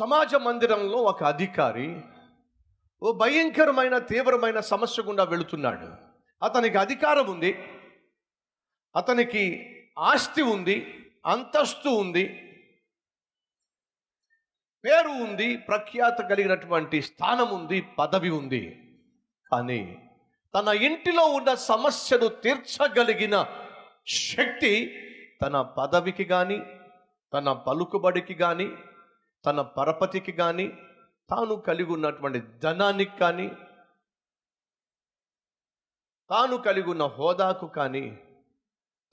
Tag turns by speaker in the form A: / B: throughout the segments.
A: సమాజ మందిరంలో ఒక అధికారి ఓ భయంకరమైన తీవ్రమైన సమస్య గుండా వెళుతున్నాడు. అతనికి అధికారం ఉంది. అతనికి ఆస్తి ఉంది అంతస్తు ఉంది పేరు ఉంది ప్రఖ్యాత కలిగినటువంటి స్థానం ఉంది పదవి ఉంది. కానీ తన ఇంటిలో ఉన్న సమస్యను తీర్చగలిగిన శక్తి తన పదవికి కానీ తన పలుకుబడికి కానీ తన పరపతికి కానీ తాను కలిగి ఉన్నటువంటి ధనానికి కానీ తాను కలిగి ఉన్న హోదాకు కానీ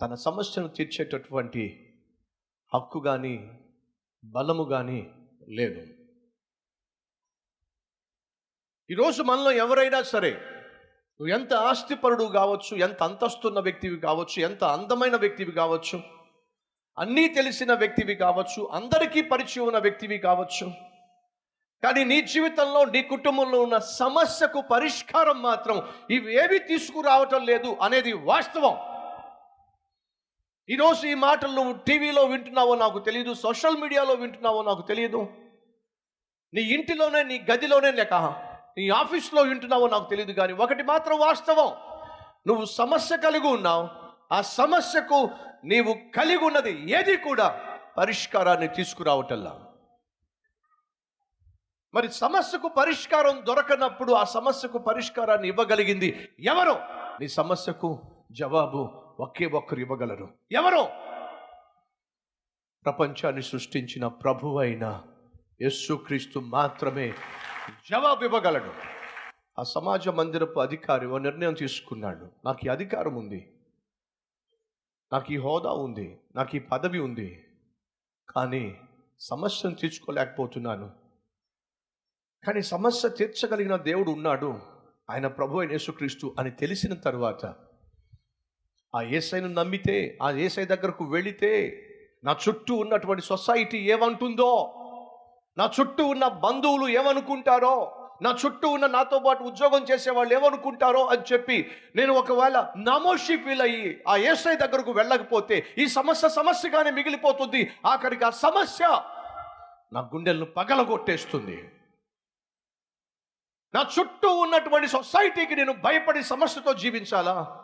A: తన సమస్యను తీర్చేటటువంటి హక్కు కానీ బలము కానీ లేదు. ఈరోజు మనలో ఎవరైనా సరే నువ్వు ఎంత ఆస్తిపరుడు కావచ్చు ఎంత అంతస్తున్న వ్యక్తివి కావచ్చు ఎంత అందమైన వ్యక్తివి కావచ్చు అన్నీ తెలిసిన వ్యక్తివి కావచ్చు అందరికీ పరిచయం ఉన్న వ్యక్తివి కావచ్చు. కానీ నీ జీవితంలో నీ కుటుంబంలో ఉన్న సమస్యకు పరిష్కారం మాత్రం ఇవేవి తీసుకురావటం లేదు అనేది వాస్తవం. ఈరోజు ఈ మాటలు నువ్వు టీవీలో వింటున్నావో నాకు తెలియదు సోషల్ మీడియాలో వింటున్నావో నాకు తెలియదు నీ ఇంటిలోనే నీ గదిలోనే లేక నీ ఆఫీస్లో వింటున్నావో నాకు తెలియదు కానీ ఒకటి మాత్రం వాస్తవం. నువ్వు సమస్య కలిగి ఉన్నావు. ఆ సమస్యకు నీవు కలిగి ఉన్నది ఏది కూడా పరిష్కారాన్ని తీసుకురావటల్లా మరి సమస్యకు పరిష్కారం దొరకనప్పుడు ఆ సమస్యకు పరిష్కారాన్ని ఇవ్వగలిగింది ఎవరు? నీ సమస్యకు జవాబు ఒకే ఒక్కరు ఇవ్వగలరు. ఎవరు? ప్రపంచాన్ని సృష్టించిన ప్రభు అయిన యేసుక్రీస్తు మాత్రమే జవాబు ఇవ్వగలడు. ఆ సమాజ మందిరపు అధికారి ఓ నిర్ణయం తీసుకున్నాడు. నాకు ఈ అధికారం ఉంది. నాకు ఈ హోదా ఉంది నాకు ఈ పదవి ఉంది కానీ సమస్యను తీర్చుకోలేకపోతున్నాను. కానీ సమస్య తీర్చగలిగిన దేవుడు ఉన్నాడు ఆయన ప్రభు అయిన యేసుక్రీస్తు అని తెలిసిన తర్వాత ఆ ఏసైను నమ్మితే ఆ ఏసై దగ్గరకు వెళితే నా చుట్టూ ఉన్నటువంటి సొసైటీ ఏమంటుందో నా చుట్టూ ఉన్న బంధువులు ఏమనుకుంటారో నా చుట్టూ ఉన్న నాతో పాటు ఉద్యోగం చేసే వాళ్ళు ఏమనుకుంటారో అని చెప్పి నేను ఒకవేళ నమోషి ఫీల్ అయ్యి ఆ ఏసై దగ్గరకు వెళ్ళకపోతే ఈ సమస్య సమస్యగానే మిగిలిపోతుంది. ఆఖరికి ఆ సమస్య నా గుండెలను పగలగొట్టేస్తుంది. నా చుట్టూ ఉన్నటువంటి సొసైటీకి నేను భయపడి సమస్యతో జీవించాలా?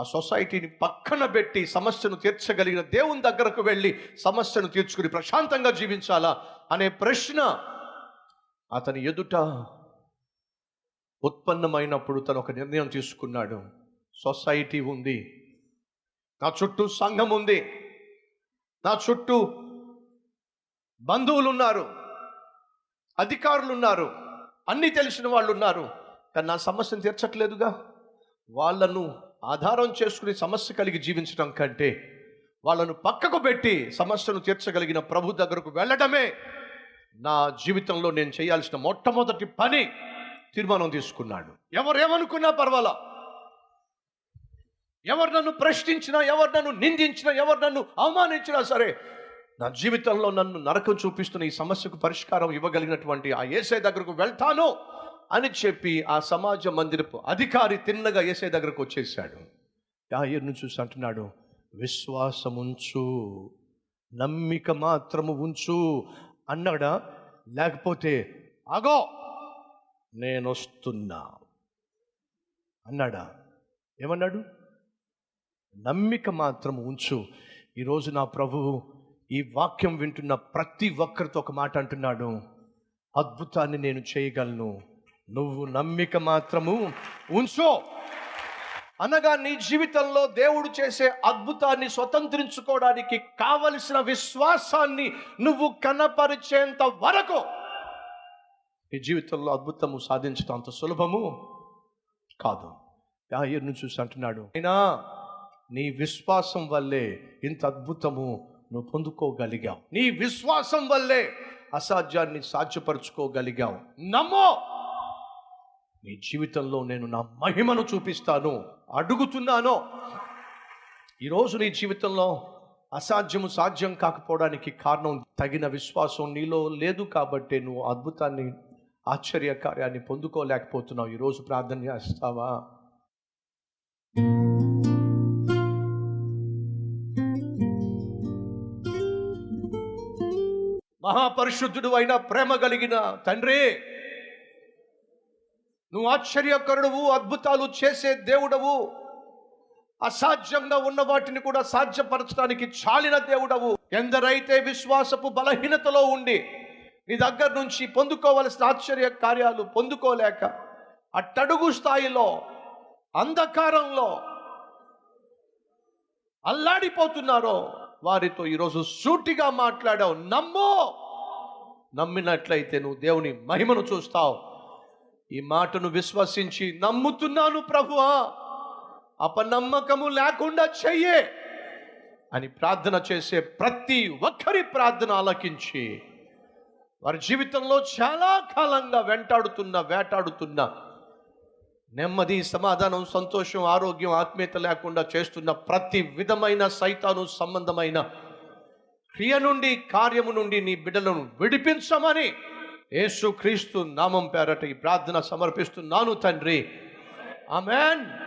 A: ఆ సొసైటీని పక్కన పెట్టి సమస్యను తీర్చగలిగిన దేవుని దగ్గరకు వెళ్ళి సమస్యను తీర్చుకుని ప్రశాంతంగా జీవించాలా? అనే ప్రశ్న అతని ఎదుట ఉత్పన్నమైనప్పుడు తను ఒక నిర్ణయం తీసుకున్నాడు. సొసైటీ ఉంది. నా చుట్టూ సంఘం ఉంది. నా చుట్టూ బంధువులు ఉన్నారు అధికారులు ఉన్నారు అన్నీ తెలిసిన వాళ్ళు ఉన్నారు కానీ నా సమస్యను తీర్చట్లేదుగా. వాళ్ళను ఆధారం చేసుకుని సమస్య కలిగి జీవించడం కంటే వాళ్ళను పక్కకు పెట్టి సమస్యను తీర్చగలిగిన ప్రభు దగ్గరకు వెళ్ళడమే నా జీవితంలో నేను చేయాల్సిన మొట్టమొదటి పని తీర్మానం తీసుకున్నాడు. ఎవరేమనుకున్నా పర్వాలా? ఎవరు నన్ను ప్రశ్నించినా ఎవరు నన్ను నిందించినా ఎవరు నన్ను అవమానించినా సరే నా జీవితంలో నన్ను నరకం చూపిస్తున్న ఈ సమస్యకు పరిష్కారం ఇవ్వగలిగినటువంటి ఆ ఏసై దగ్గరకు వెళ్తాను అని చెప్పి ఆ సమాజ మందిరపు అధికారి తిన్నగా ఏసై దగ్గరకు వచ్చేసాడు యాయర్ను చూసి అంటున్నాడు విశ్వాసముంచు నమ్మిక మాత్రము ఉంచు అన్నాడా? లేకపోతే అగో నేను వస్తున్నా అన్నాడా? ఏమన్నాడు? నమ్మిక మాత్రం ఉంచు. ఈరోజు నా ప్రభువు ఈ వాక్యం వింటున్న ప్రతి ఒక్కరితో ఒక మాట అంటున్నాడు. అద్భుతాన్ని నేను చేయగలను. నువ్వు నమ్మిక మాత్రము ఉంచో. అనగా నీ జీవితంలో దేవుడు చేసే అద్భుతాన్ని స్వతంత్రించుకోవడానికి కావలసిన విశ్వాసాన్ని నువ్వు కనపరిచేంత వరకు నీ జీవితంలో అద్భుతము సాధించడం అంత సులభము కాదు. యాయర్ను చూసి అంటున్నాడు అయినా నీ విశ్వాసం వల్లే ఇంత అద్భుతము నువ్వు పొందుకోగలిగావు. నీ విశ్వాసం వల్లే అసాధ్యాన్ని సాధ్యపరచుకోగలిగావు. నమ్మో నీ జీవితంలో నేను నా మహిమను చూపిస్తాను. అడుగుతున్నాను. ఈరోజు నీ జీవితంలో అసాధ్యము సాధ్యం కాకపోవడానికి కారణం తగిన విశ్వాసం నీలో లేదు కాబట్టి నువ్వు అద్భుతాన్ని ఆశ్చర్య కార్యాన్ని పొందుకోలేకపోతున్నావు. ఈరోజు ప్రార్థన చేస్తావా? మహాపరిశుద్ధుడు అయిన ప్రేమ కలిగిన తండ్రి నువ్వు ఆశ్చర్యకరుడువు అద్భుతాలు చేసే దేవుడవు. అసాధ్యంగా ఉన్న వాటిని కూడా సాధ్యపరచడానికి చాలిన దేవుడవు. ఎందరైతే విశ్వాసపు బలహీనతలో ఉండి నీ దగ్గర నుంచి పొందుకోవలసిన ఆశ్చర్య కార్యాలు పొందుకోలేక అట్టడుగు స్థాయిలో అంధకారంలో అల్లాడిపోతున్నారో వారితో ఈరోజు సూటిగా మాట్లాడావు. నమ్ము! నమ్మినట్లయితే నువ్వు దేవుని మహిమను చూస్తావు. ఈ మాటను విశ్వసించి నమ్ముతున్నాను ప్రభువా. అపనమ్మకము లేకుండా చెయ్యే అని ప్రార్థన చేసే ప్రతి ఒక్కరి ప్రార్థన ఆలకించి వారి జీవితంలో చాలా కాలంగా వెంటాడుతున్న వేటాడుతున్న నెమ్మది సమాధానం సంతోషం ఆరోగ్యం ఆత్మీయత లేకుండా చేస్తున్న ప్రతి విధమైన సైతాను సంబంధమైన క్రియ నుండి కార్యము నుండి నీ బిడ్డలను విడిపించమని యేసు క్రీస్తు నామం పేరట ఈ ప్రార్థన సమర్పిస్తున్నాను తండ్రి. ఆమెన్.